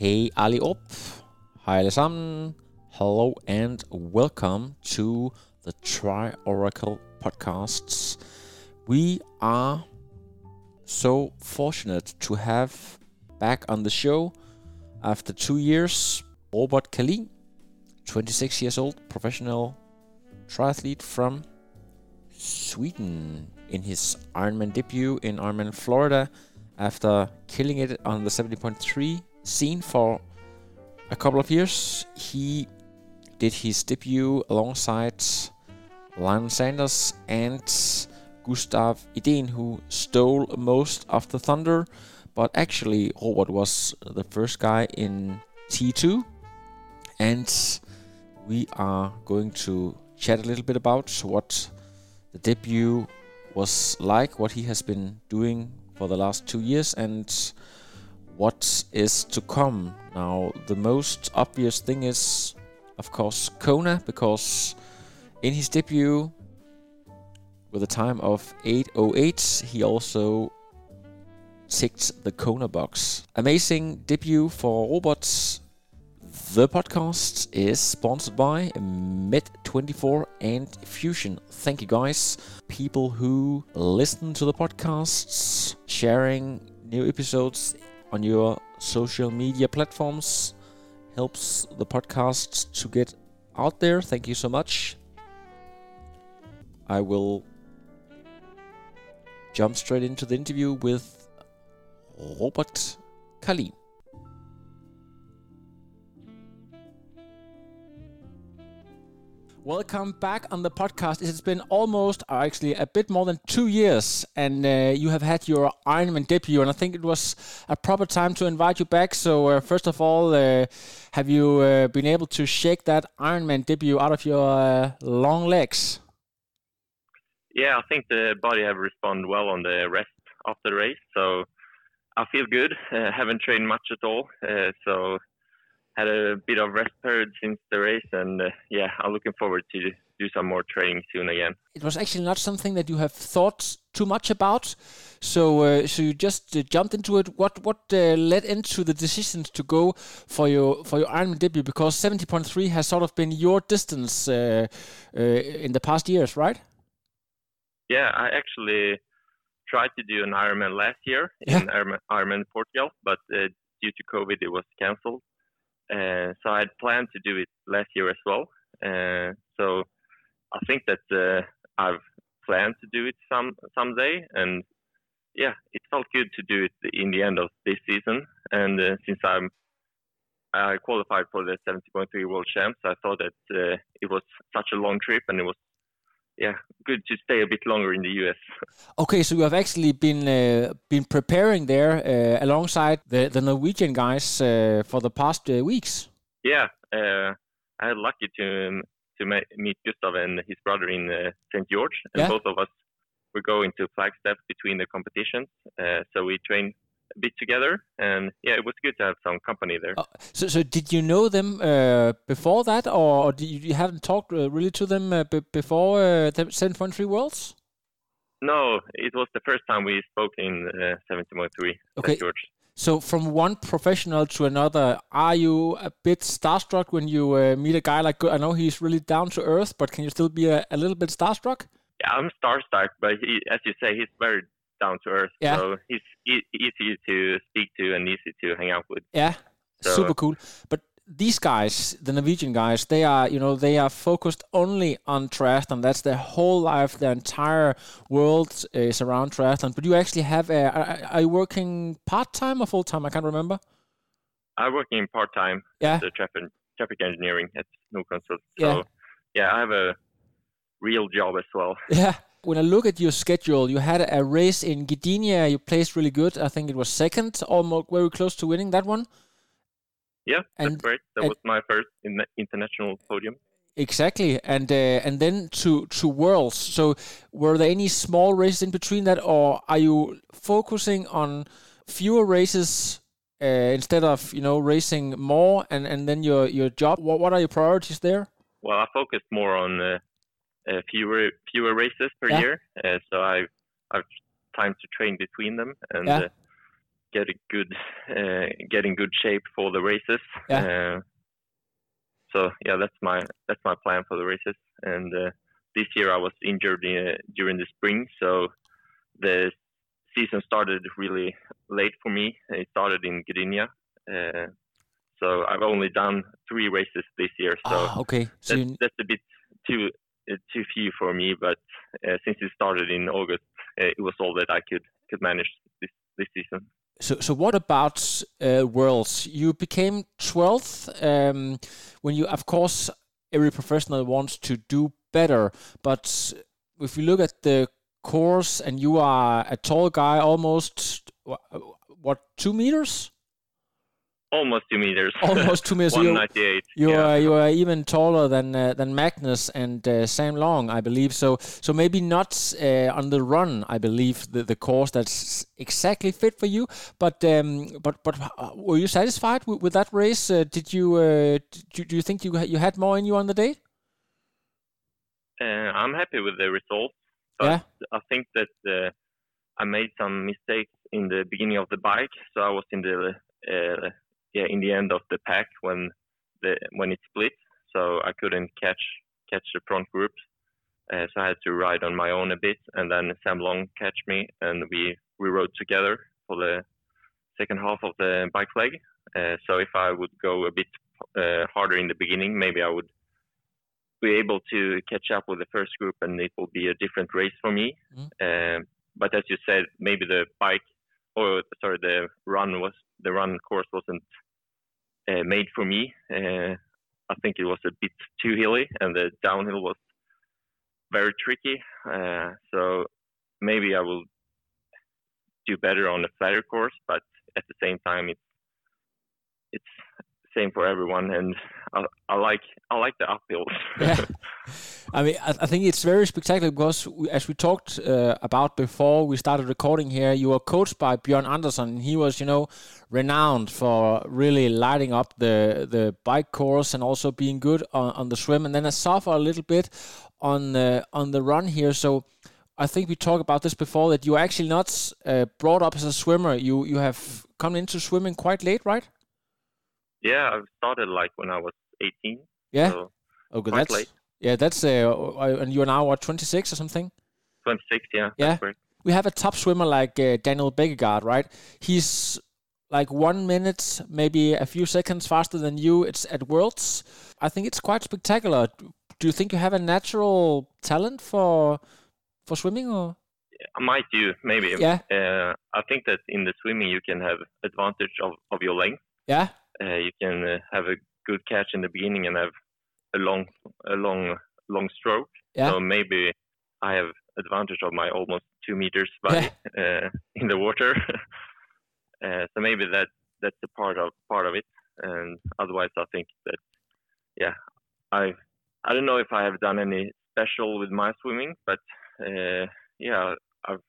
Hey allihop. Hej alle sammen. Hello and welcome to the Tri Oracle podcasts. We are so fortunate to have back on the show after two years Robert Kallin, 26 years old, professional triathlete from Sweden in his Ironman debut in Ironman Florida after killing it on the 70.3 scene for a couple of years. He did his debut alongside Lionel Sanders and Gustav Iden, who stole most of the thunder. But actually, Robert was the first guy in T2. And we are going to chat a little bit about what the debut was like, what he has been doing for the last two years, and what is to come. Now, the most obvious thing is, of course, Kona, because in his debut, with a time of 8.08, he also ticked the Kona box. Amazing debut for Robert's. The podcast is sponsored by Med24 and Fusion. Thank you guys. People who listen to the podcasts, sharing new episodes on your social media platforms helps the podcasts to get out there. Thank you so much. I will jump straight into the interview with Robert Kallin. Welcome back on the podcast. It has been almost, actually, a bit more than two years, and uh, you have had your Ironman debut, and I think it was a proper time to invite you back. So, uh, first of all, uh, have you uh, been able to shake that Ironman debut out of your uh, long legs? Yeah, I think the body have responded well on the rest of the race, so I feel good. Uh, haven't trained much at all, so had a bit of rest period since the race, and uh, yeah, I'm looking forward to do some more training soon again. It was actually not something that you have thought too much about, so uh, so you just uh, jumped into it. What what uh, led into the decision to go for your for your Ironman debut? Because 70.3 has sort of been your distance uh, uh, in the past years, right? Yeah, I actually tried to do an Ironman last year Yeah. in Ironman, Ironman Portugal, but due to COVID, it was cancelled. Uh, so I had planned to do it last year as well. Uh, so I think that uh, I've planned to do it some someday, and yeah, it felt good to do it in the end of this season. And since I'm I qualified for the 70.3 World Champs, I thought that it was such a long trip, and it was yeah, good to stay a bit longer in the US. Okay, so you have actually been uh, been preparing there uh, alongside the, the Norwegian guys uh, for the past uh, weeks. Yeah, uh, I had lucky to to meet Gustav and his brother in uh, St. George, and Yeah. both of us were going to Flagstaff between the competitions. so we trained bit together, and yeah, it was good to have some company there. Uh, so, so did you know them uh, before that, or, did you, you haven't talked uh, really to them uh, b- before uh, the 7.3 Worlds? No, it was the first time we spoke in uh, 70.3 Okay. George. So, from one professional to another, are you a bit starstruck when you uh, meet a guy like? I know he's really down to earth, but can you still be a, a little bit starstruck? Yeah, I'm starstruck, but he, as you say, he's very down to earth. Yeah. So he's e- easy to speak to and easy to hang out with. Yeah, So- super cool. But these guys, the Norwegian guys, they are, you know, they are focused only on triathlon. That's their whole life. Their entire world is around triathlon. But you actually have a, are, are you working part time or full time? I can't remember. I'm working part time Yeah. as traffic traffic engineering at Norconsult. So Yeah. yeah, I have a real job as well. Yeah. When I look at your schedule, you had a race in Gdynia. You placed really good. I think it was second, almost very close to winning that one. Yeah, And- that's great. That and- was my first in international podium. Exactly, and uh, and then to to worlds. So, were there any small races in between that, or are you focusing on fewer races uh, instead of you know racing more, and and then your your job? What what are your priorities there? Well, I focused more on uh, uh, fewer fewer races per Yeah. year, uh, so I I've time to train between them and Yeah. uh, get a good uh, get in good shape for the races. Yeah. Uh, so yeah, that's my that's my plan for the races. And uh, this year I was injured uh, during the spring, so the season started really late for me. It started in Gdynia. Uh, so I've only done three races this year. So ah, okay. So that's, you, that's a bit too too few for me. But uh, since it started in August, uh, it was all that I could could manage this this season. So, so what about uh, worlds? You became twelfth. Um, when you, of course, every professional wants to do better. But if you look at the course, and you are a tall guy, almost what two meters? Almost two meters. Almost two meters. So One you're, you are you are even taller than uh, than Magnus and uh, Sam Long, I believe. So so maybe not uh, on the run. I believe the, the course that's exactly fit for you. But um, but but uh, were you satisfied with, with that race? Uh, did you uh, do, do you think you you had more in you on the day? Uh, I'm happy with the results, but Yeah. I think that uh, I made some mistakes in the beginning of the bike. So I was in the uh, yeah in the end of the pack when the when it split. So I couldn't catch catch the front groups. Uh, so I had to ride on my own a bit, and then Sam Long catch me, and we we rode together for the second half of the bike leg. Uh, so if I would go a bit uh, harder in the beginning, maybe I would be able to catch up with the first group, and it will be a different race for me. Um, but as you said, maybe the bike, or sorry, the run was the run course wasn't uh, made for me. Uh, I think it was a bit too hilly, and the downhill was very tricky. Uh, so maybe I will do better on a flatter course, but at the same time, it's it's same for everyone, and I, I like I like the uphills. Yeah. I mean, I, I think it's very spectacular because, we, as we talked uh, about before we started recording here, you were coached by Björn Andersson. He was, you know, renowned for really lighting up the the bike course and also being good on, on the swim. And then I suffer a little bit on the on the run here. So I think we talked about this before that you're actually not uh, brought up as a swimmer. You you have come into swimming quite late, right? Yeah, I've started like when I was 18. Yeah. So Okay, that's late. yeah. That's uh, and you're now what 26 or something. 26, yeah. Yeah. We have a top swimmer like uh, Daniel Bækkegård, right? He's like one minute, maybe a few seconds faster than you. It's at Worlds. I think it's quite spectacular. Do you think you have a natural talent for for swimming, or I might do, maybe. Yeah. Uh, I think that in the swimming you can have advantage of, of your length. yeah, Uh, you can uh, have a good catch in the beginning and have a long, a long, long stroke. Yeah. So maybe I have advantage of my almost two meters body uh, in the water. uh, so maybe that that's a part of part of it. And otherwise, I think that yeah, I I don't know if I have done any special with my swimming, but uh, yeah, I've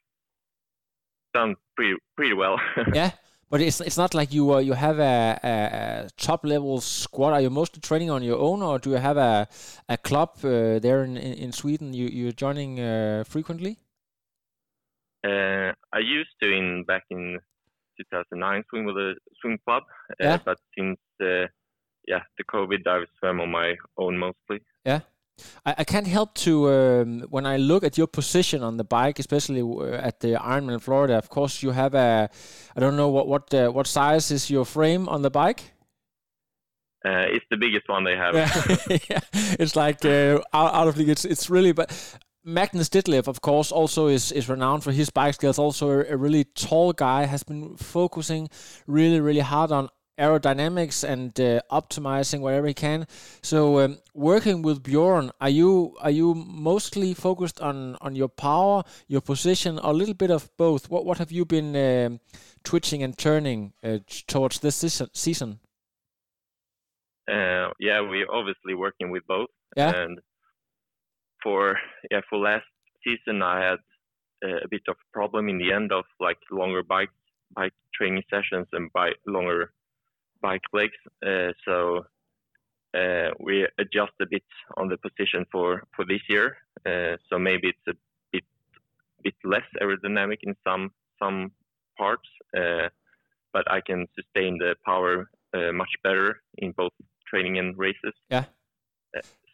done pretty pretty well. yeah. But it's it's not like you uh, you have a, a, a top level squad. Are you mostly training on your own, or do you have a a club uh, there in, in, Sweden? You you're joining uh, frequently? Uh, I used to in back in 2009 swim with a swim club, uh, Yeah. but since uh, yeah the COVID, I've swam on my own mostly. I, I can't help to um, when I look at your position on the bike, especially uh, at the Ironman Florida. Of course, you have a I don't know what what uh, what size is your frame on the bike. Uh, it's the biggest one they have. Yeah, yeah. it's like uh, out, out of league. It's it's really but. Magnus Ditlev, of course, also is, is renowned for his bike skills. Also, a, a really tall guy has been focusing really, really hard on aerodynamics and uh, optimizing whatever he can. So, um, working with Bjorn, are you are you mostly focused on on your power, your position, or a little bit of both? What what have you been um, twitching and turning uh, towards this season? Uh, yeah, we're obviously working with both. Yeah. And for yeah for last season, I had a bit of problem in the end of like longer bike bike training sessions and by longer bike legs. Uh, so uh, we adjust a bit on the position for for this year. Uh, so maybe it's a bit bit less aerodynamic in some some parts, uh, but I can sustain the power uh, much better in both training and races. Yeah.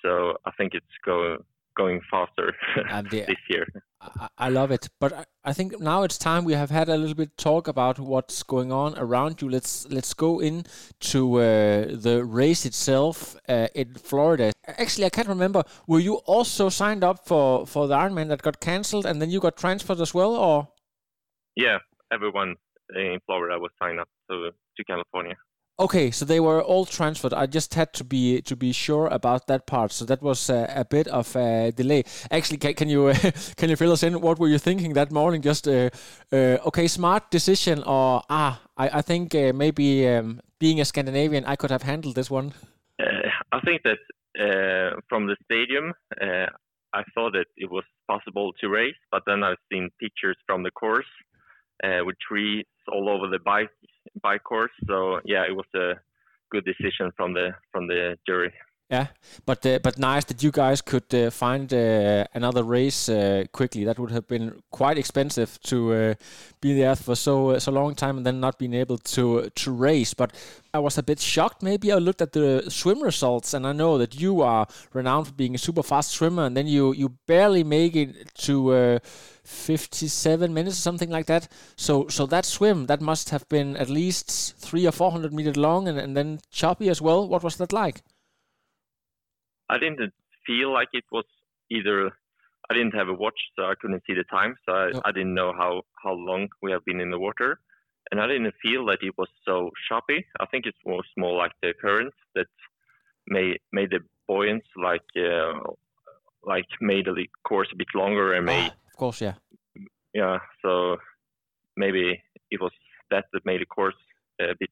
So I think it's going faster this year. I, I, love it, but I, I, think now it's time we have had a little bit talk about what's going on around you. Let's let's go in to uh, the race itself uh, in Florida. Actually, I can't remember. Were you also signed up for for the Ironman that got cancelled, and then you got transferred as well, or? Yeah, everyone in Florida was signed up to to California. Okay, so they were all transferred. I just had to be to be sure about that part. So that was a, a bit of a delay. Actually, can, can you can you fill us in? What were you thinking that morning? Just uh, uh, okay, smart decision, or ah, I, I think uh, maybe um, being a Scandinavian, I could have handled this one. Uh, I think that uh, from the stadium, uh, I thought that it was possible to race, but then I've seen pictures from the course with trees all over the bike bike course. So yeah, it was a good decision from the from the jury. Yeah, but uh, but nice that you guys could uh, find uh, another race uh, quickly. That would have been quite expensive to uh, be there for so uh, so long time and then not being able to to race. But I was a bit shocked. Maybe I looked at the swim results, and I know that you are renowned for being a super fast swimmer, and then you you barely make it to 57 minutes or something like that. So so that swim that must have been at least three or four hundred meters long, and, and then choppy as well. What was that like? I didn't feel like it was either. I didn't have a watch, so I couldn't see the time. So I, I didn't know how how long we have been in the water, and I didn't feel that it was so choppy. I think it was more like the current that made made the buoyance like uh, like made the course a bit longer and made. Ah, of course, yeah. Yeah, so maybe it was that that made the course a bit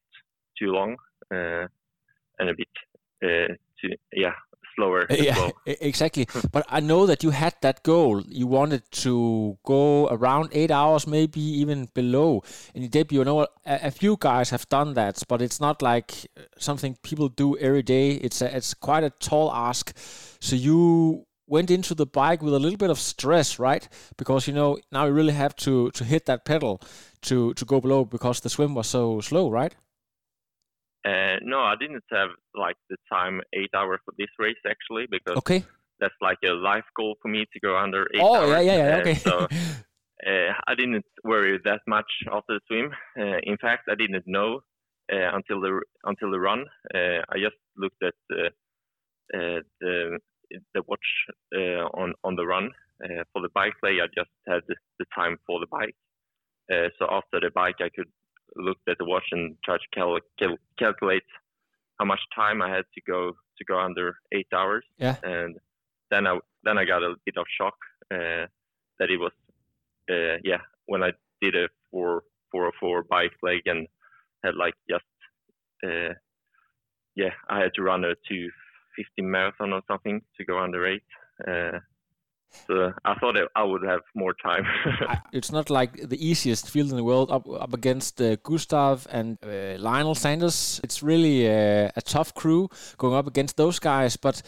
too long uh, and a bit uh, too yeah slower. Yeah, well. exactly. but I know that you had that goal. You wanted to go around eight hours, maybe even below in your debut. You know, a, a, few guys have done that, but it's not like something people do every day. It's a, it's quite a tall ask. So you went into the bike with a little bit of stress, right? Because you know now you really have to to hit that pedal to to go below because the swim was so slow, right? Uh, no, I didn't have like the time eight hours for this race actually because okay. that's like a life goal for me to go under eight oh, hours. yeah, yeah, yeah. Okay. Uh, so uh, I didn't worry that much after the swim. Uh, in fact, I didn't know uh, until the until the run. Uh, I just looked at the the, watch on on the run for the bike play. I just had the time for the bike. so after the bike, I could look at the watch and try to cal- cal- calculate how much time I had to go to go under eight hours. Yeah. And then I then I got a bit of shock uh, that it was uh, yeah when I did a four four or four bike leg and had like just uh, yeah I had to run a two fifty marathon or something to go under eight. Uh, so I thought I would have more time. it's not like the easiest field in the world up up against uh, Gustav and uh, Lionel Sanders. It's really uh, a tough crew going up against those guys. But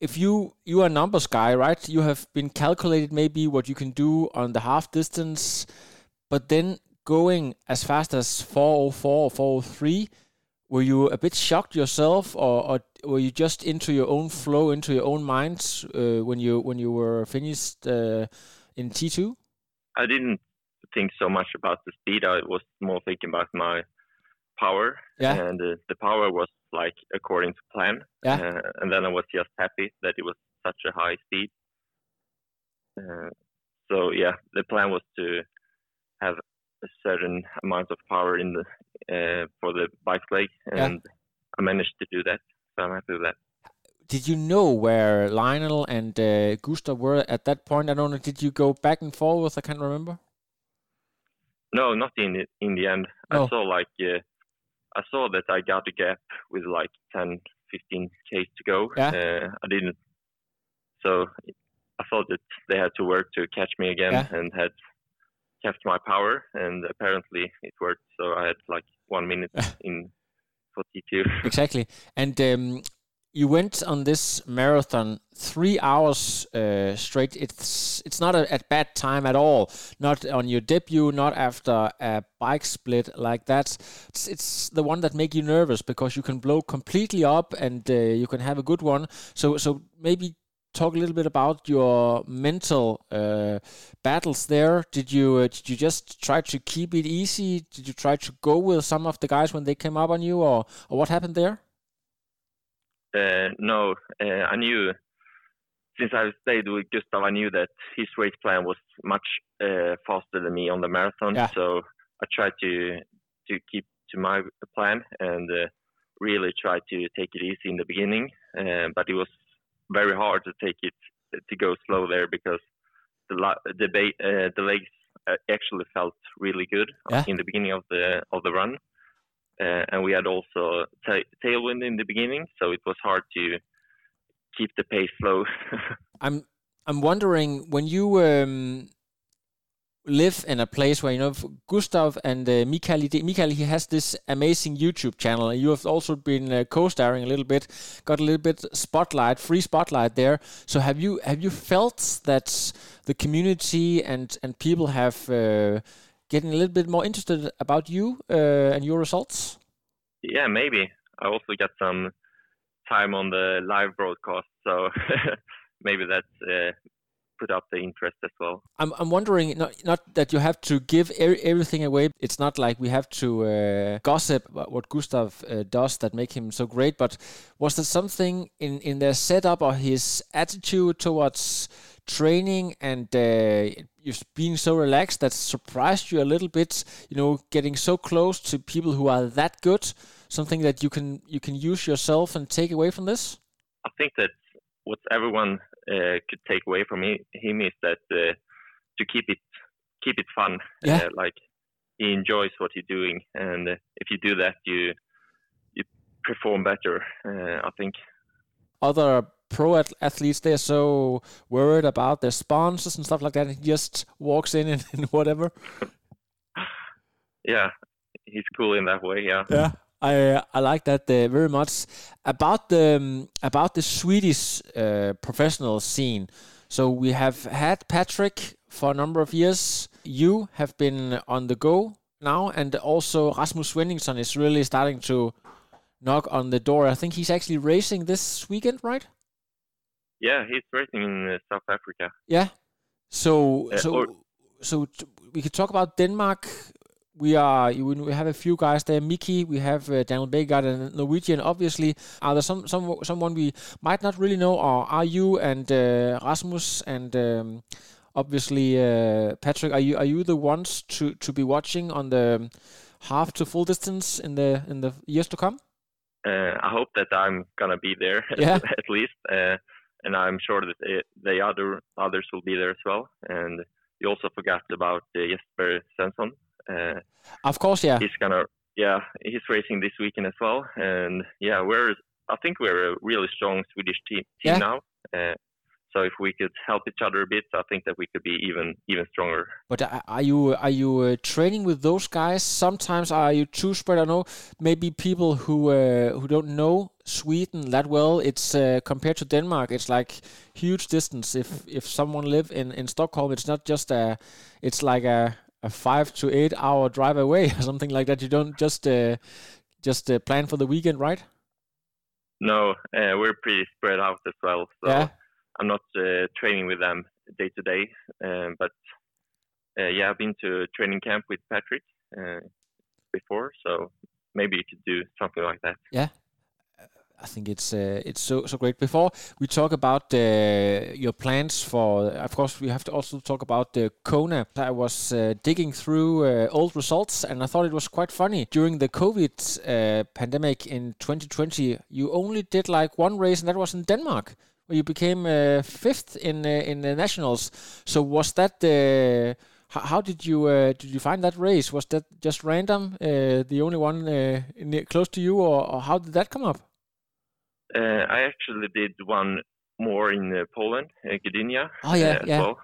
if you you are a numbers guy, right? You have been calculated maybe what you can do on the half distance, but then going as fast as 404 or 403 were you a bit shocked yourself, or, or were you just into your own flow, into your own minds uh, when you when you were finished uh, in T two? I didn't think so much about the speed. I was more thinking about my power, yeah. and uh, the power was like according to plan. Yeah. Uh, and then I was just happy that it was such a high speed. Uh, so yeah, the plan was to have certain amount of power in the uh, for the bike leg, and yeah. I managed to do that. So I'm happy with that. Did you know where Lionel and uh, Gustav were at that point? I don't know. Did you go back and forth? I can't remember. No, not in the, in the end. Oh. I saw like uh, I saw that I got a gap with like 10, 15 k's to go. Yeah. Uh, I didn't. So I thought that they had to work to catch me again yeah. and had kept my power, and apparently it worked. So I had like one minute in 42. Exactly. And um, you went on this marathon three hours uh, straight. It's it's not a, a, bad time at all. Not on your debut. Not after a bike split like that. It's, it's the one that make you nervous because you can blow completely up and uh, you can have a good one. So so maybe talk a little bit about your mental uh, battles there. Did you uh, did you just try to keep it easy? Did you try to go with some of the guys when they came up on you, or or what happened there? Uh, no, uh, I knew since I stayed with Gustav, I knew that his race plan was much uh, faster than me on the marathon. Yeah. So I tried to to keep to my plan and really try to take it easy in the beginning. but it was very hard to take it to go slow there because the the, uh, the legs actually felt really good yeah. in the beginning of the of the run. Uh, and we had also tailwind in the beginning, so it was hard to keep the pace slow. I'm I'm wondering when you um, live in a place where you know Gustav and uh, Mikal, Mikal he has this amazing YouTube channel. You have also been uh, co-starring a little bit, got a little bit spotlight, free spotlight there. So have you have you felt that the community and and people have uh, getting a little bit more interested about you uh, and your results? Yeah, maybe. I also got some time on the live broadcast, so maybe that's uh, put up the interest as well. I'm, I'm wondering, not, not that you have to give er everything away. It's not like we have to uh, gossip about what Gustav uh, does that make him so great, but was there something in, in their setup or his attitude towards training and uh, being so relaxed that surprised you a little bit you know getting so close to people who are that good something that you can you can use yourself and take away from this i think that what everyone could take away from him is that uh, to keep it keep it fun yeah. Uh, like he enjoys what he's doing and uh, if you do that you you perform better uh, i think other pro athletes they're so worried about their sponsors and stuff like that. And he just walks in and, and whatever. yeah, he's cool in that way. Yeah. Yeah. I I like that uh, very much about the um, about the Swedish uh, professional scene. So we have had Patrick for a number of years. You have been on the go now, and also Rasmus Svenningsson is really starting to knock on the door. I think he's actually racing this weekend, right? Yeah, he's racing in uh, South Africa. Yeah. So uh, so so t- we could talk about Denmark. We are we have a few guys there. Miki, we have uh, Daniel Bækkegård and Norwegian. Obviously, are there some some someone we might not really know, or are you and uh, Rasmus and um, obviously uh, Patrick? Are you are you the ones to to be watching on the half to full distance in the in the years to come? Uh, I hope that I'm gonna be there yeah. at least and I'm sure that the other others will be there as well. And you also forgot about uh, Jesper Svensson. Uh, of course, yeah. He's gonna, yeah, he's racing this weekend as well. And yeah, we're, I think we're a really strong Swedish team, team yeah. now. Uh, so if we could help each other a bit, I think that we could be even even stronger. But are you are you uh, training with those guys? Sometimes are you too spread? I know maybe people who uh, who don't know Sweden that well. It's uh, compared to Denmark, it's like huge distance. If if someone live in in Stockholm, it's not just a, it's like a a five to eight hour drive away or something like that. You don't just uh, just uh, plan for the weekend, right? No, uh, we're pretty spread out as well. So. Yeah I'm not uh, training with them day to day, um, but uh, yeah, I've been to training camp with Patrick uh, before, so maybe you could do something like that. Yeah. I think it's uh, it's so so great. Before we talk about uh, your plans for, of course, we have to also talk about the Kona. I was uh, digging through uh, old results, and I thought it was quite funny. During the COVID uh, pandemic in 2020, you only did like one race, and that was in Denmark, where you became uh, fifth in in the nationals. So was that the how, did you uh, did you find that race? Was that just random, uh, the only one uh, near, close to you, or, or, how did that come up? Uh, I actually did one more in uh, Poland, uh, Gdynia. Oh yeah, yeah. Well.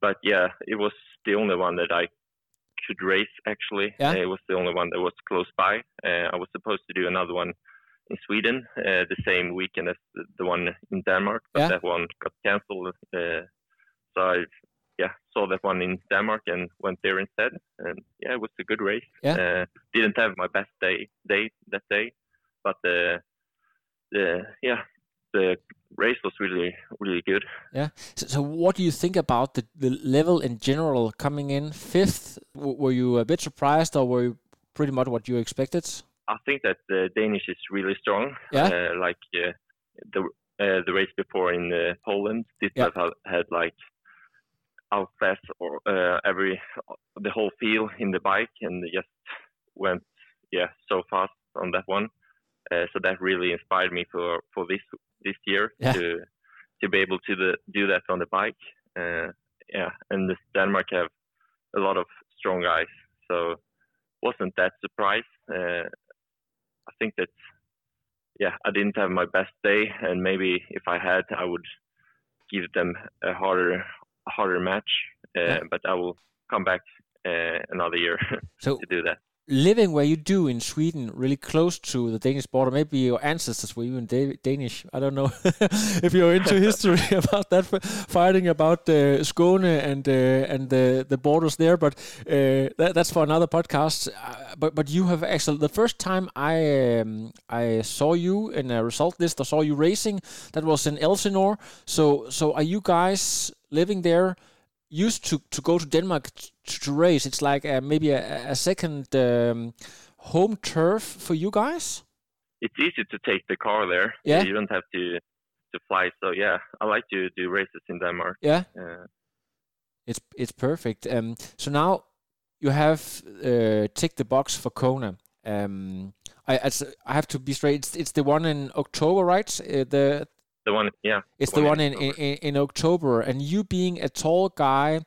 but yeah, it was the only one that I could race. Actually, yeah. it was the only one that was close by. I was supposed to do another one in Sweden uh, the same weekend as the, the, one in Denmark, but yeah. that one got cancelled. Uh, so I, yeah, saw that one in Denmark and went there instead. And yeah, it was a good race. Yeah. Uh, didn't have my best day day that day, but uh, the yeah the race was really really good. Yeah. So, so, what do you think about the the level in general coming in fifth? W were you a bit surprised, or were you pretty much what you expected? I think that the Danish is really strong. Yeah. Uh, like uh, the uh, the race before in uh, Poland, this yeah. had, had like outfast or uh, every the whole field in the bike, and just went yeah so fast on that one. Uh, so that really inspired me for, for this this year yeah. to to be able to the, do that on the bike. Uh, yeah, and Denmark have a lot of strong guys, so wasn't that surprised. Uh, I think that yeah, I didn't have my best day, and maybe if I had, I would give them a harder harder match. Uh, yeah. But I will come back uh, another year so, to do that living where you do in Sweden, really close to the Danish border, maybe your ancestors were even da- Danish. I don't know if you're into history about that, fighting about uh, Skåne and uh, and the the borders there. But uh, that, that's for another podcast. Uh, but but you have actually the first time I um, I saw you in a result list, I saw you racing. That was in Elsinore. So so are you guys living there? Used to, to go to Denmark to, to race. It's like a, maybe a, a second um, home turf for you guys. It's easy to take the car there. Yeah, you don't have to to fly. So yeah, I like to do races in Denmark. Yeah, uh, it's it's perfect. Um, so now you have uh, ticked the box for Kona. Um, I I have to be straight. It's, it's the one in October, right? Uh, the the one, yeah. It's the, the one, one in, in, in, in October, and you being a tall guy,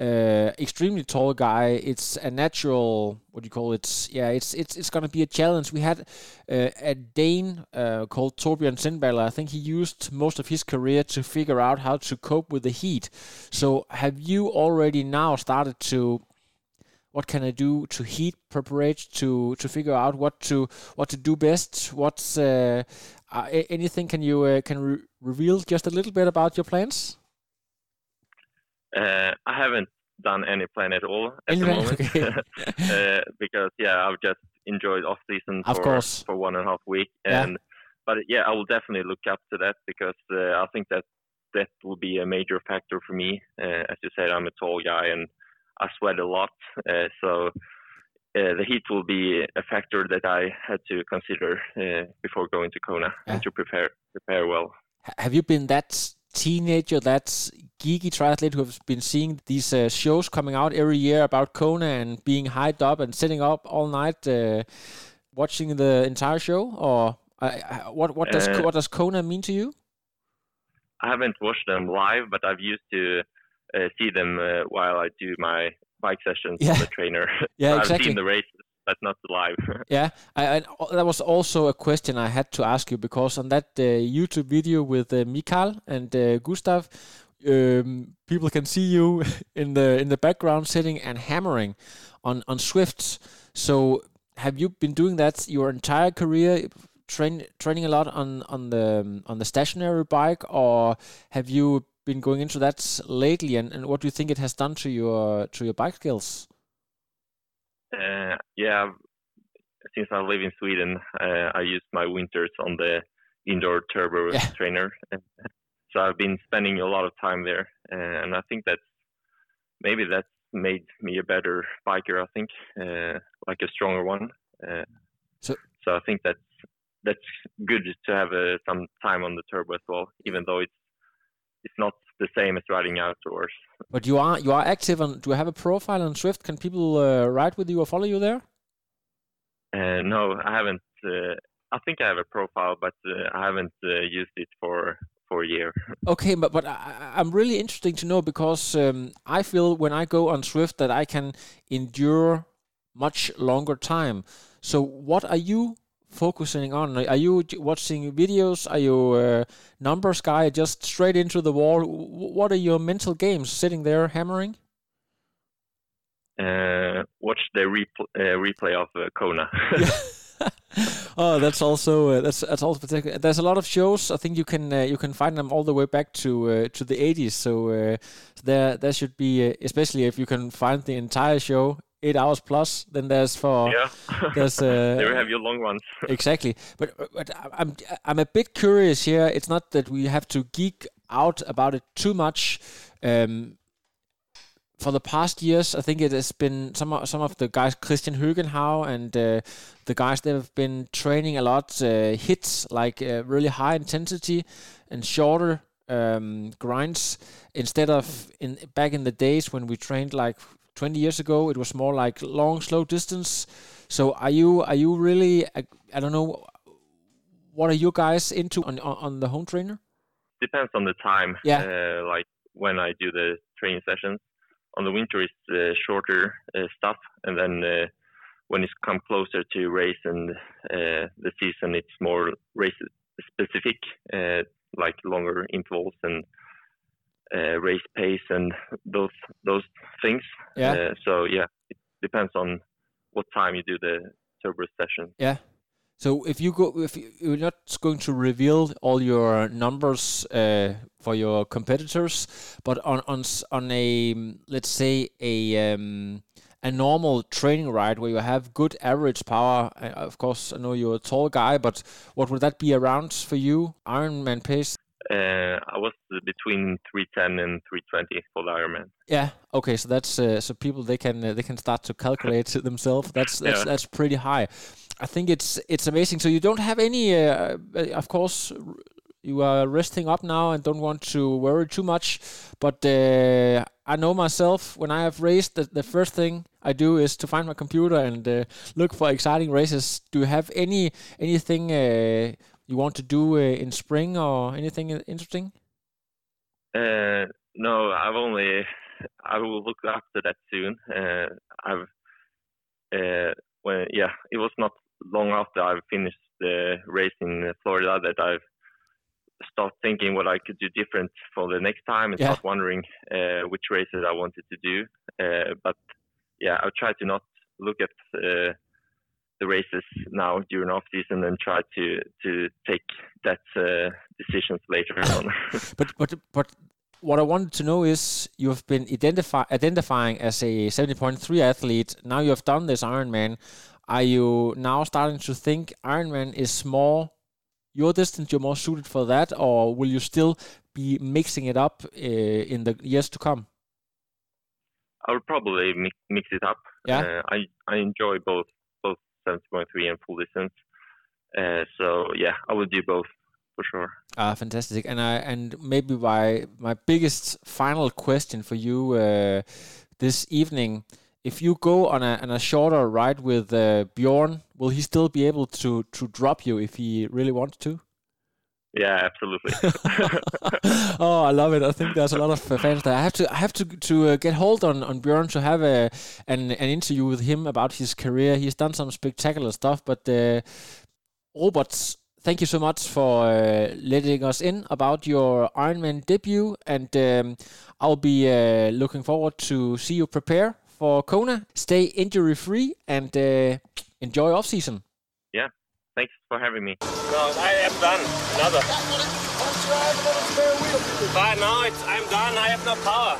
uh, extremely tall guy, it's a natural. What do you call it? Yeah, it's it's it's going to be a challenge. We had uh, a Dane uh, called Torbjörn Sindballe. I think he used most of his career to figure out how to cope with the heat. So, have you already now started to what can I do to heat preparate to to figure out what to what to do best? What's uh, uh, anything can you uh, can re reveal just a little bit about your plans? Uh, I haven't done any plan at all at the moment okay. Uh, because yeah, I've just enjoyed off season for course. for one and a half week, and yeah. but yeah, I will definitely look up to that because uh, I think that that will be a major factor for me. Uh, as you said, I'm a tall guy and I sweat a lot, so uh, the heat will be a factor that I had to consider uh, before going to Kona and to prepare prepare well. Have you been that teenager, that geeky triathlete who has been seeing these uh, shows coming out every year about Kona and being hyped up and sitting up all night uh, watching the entire show, or uh, what what does what does Kona mean to you? I haven't watched them live, but I've used to uh, see them uh, while I do my bike sessions yeah. with the trainer. Yeah, I've exactly. seen the races, but not live. yeah, I, I, that was also a question I had to ask you because on that uh, YouTube video with uh, Mikal and uh, Gustav, um, people can see you in the in the background sitting and hammering on on Zwifts. So have you been doing that your entire career? Train, training a lot on on the on the stationary bike, or have you been going into that lately, and, and what do you think it has done to your to your bike skills? Uh, yeah, since I live in Sweden, uh, I use my winters on the indoor turbo yeah. trainer, so I've been spending a lot of time there, uh, and I think that's maybe that's made me a better biker. I think, uh, like a stronger one. Uh, so, so I think that's that's good to have uh, some time on the turbo as well, even though it's it's not the same as riding outdoors. But you are you are active on. Do you have a profile on Zwift? Can people uh, ride with you or follow you there? Uh, no, I haven't. Uh, I think I have a profile, but uh, I haven't uh, used it for for a year. Okay, but but I, am really interesting to know because um, I feel when I go on Zwift that I can endure much longer time. So what are you focusing on? Are you watching videos? Are you a numbers guy just straight into the wall? What are your mental games sitting there hammering? Uh, watch the repl uh, replay of uh, Kona. oh, that's also uh, that's that's also particular. There's a lot of shows. I think you can uh, you can find them all the way back to uh, to the 80s. So uh, there there should be, uh, especially if you can find the entire show eight hours plus. Then there's for yeah. there's uh, there have your long ones. exactly, but but I'm I'm a bit curious here. It's not that we have to geek out about it too much. Um, for the past years, I think it has been some of, some of the guys, Christian Høgenhaug and uh, the guys that have been training a lot, uh, hits like uh, really high intensity and shorter um, grinds instead of in back in the days when we trained like 20 years ago it was more like long slow distance. So are you are you really I, I don't know what are you guys into on on the home trainer? Depends on the time. Yeah. Uh, like when i do the training sessions. On the winter it's uh, shorter uh, stuff and then uh, when it's come closer to race and uh, the season it's more race specific uh, like longer intervals and uh, race pace and those those things. Yeah. Uh, so yeah, it depends on what time you do the turbo session. Yeah. So if you go, if you're not going to reveal all your numbers uh, for your competitors, but on on on a let's say a um, a normal training ride where you have good average power. Uh, of course, I know you're a tall guy, but what would that be around for you? Ironman pace? Uh, I was between 310 and 320 for the Ironman. Yeah. Okay. So that's uh, so people they can uh, they can start to calculate themselves. That's that's yeah. that's pretty high. I think it's it's amazing. So you don't have any, uh, uh, of course. You are resting up now and don't want to worry too much, but uh, I know myself when I have raced, the, the first thing I do is to find my computer and look for exciting races. Do you have any anything you want to do uh, in spring or anything interesting? Uh, no, I've only I will look after that soon. Uh, I've uh, when yeah, it was not long after I've finished the race in Florida that I've start thinking what I could do different for the next time and yeah. start wondering uh, which races I wanted to do. Uh, but yeah, I'll try to not look at uh, the races now during off season and try to to take that uh, decisions later on. but but but what I wanted to know is you have been identify, identifying as a 70.3 athlete. Now you have done this Ironman. Are you now starting to think Ironman is more your distance? You're more suited for that, or will you still be mixing it up uh, in the years to come? I will probably mix, mix it up. Yeah, uh, I I enjoy both 70.3 and full distance. Uh, so yeah, I would do both for sure. Ah, fantastic! And I and maybe my my biggest final question for you uh, this evening: If you go on a on a shorter ride with uh, Bjorn, will he still be able to to drop you if he really wants to? Yeah, absolutely. oh, I love it. I think there's a lot of fans there. I have to, I have to, to uh, get hold on on Björn to have a an, an interview with him about his career. He's done some spectacular stuff. But uh, Robert, thank you so much for uh, letting us in about your Ironman debut, and um, I'll be uh, looking forward to see you prepare for Kona. Stay injury free and uh, enjoy off season. Yeah, Thanks for having me. No, I am done. Another. But now it's, I'm done. I have no power.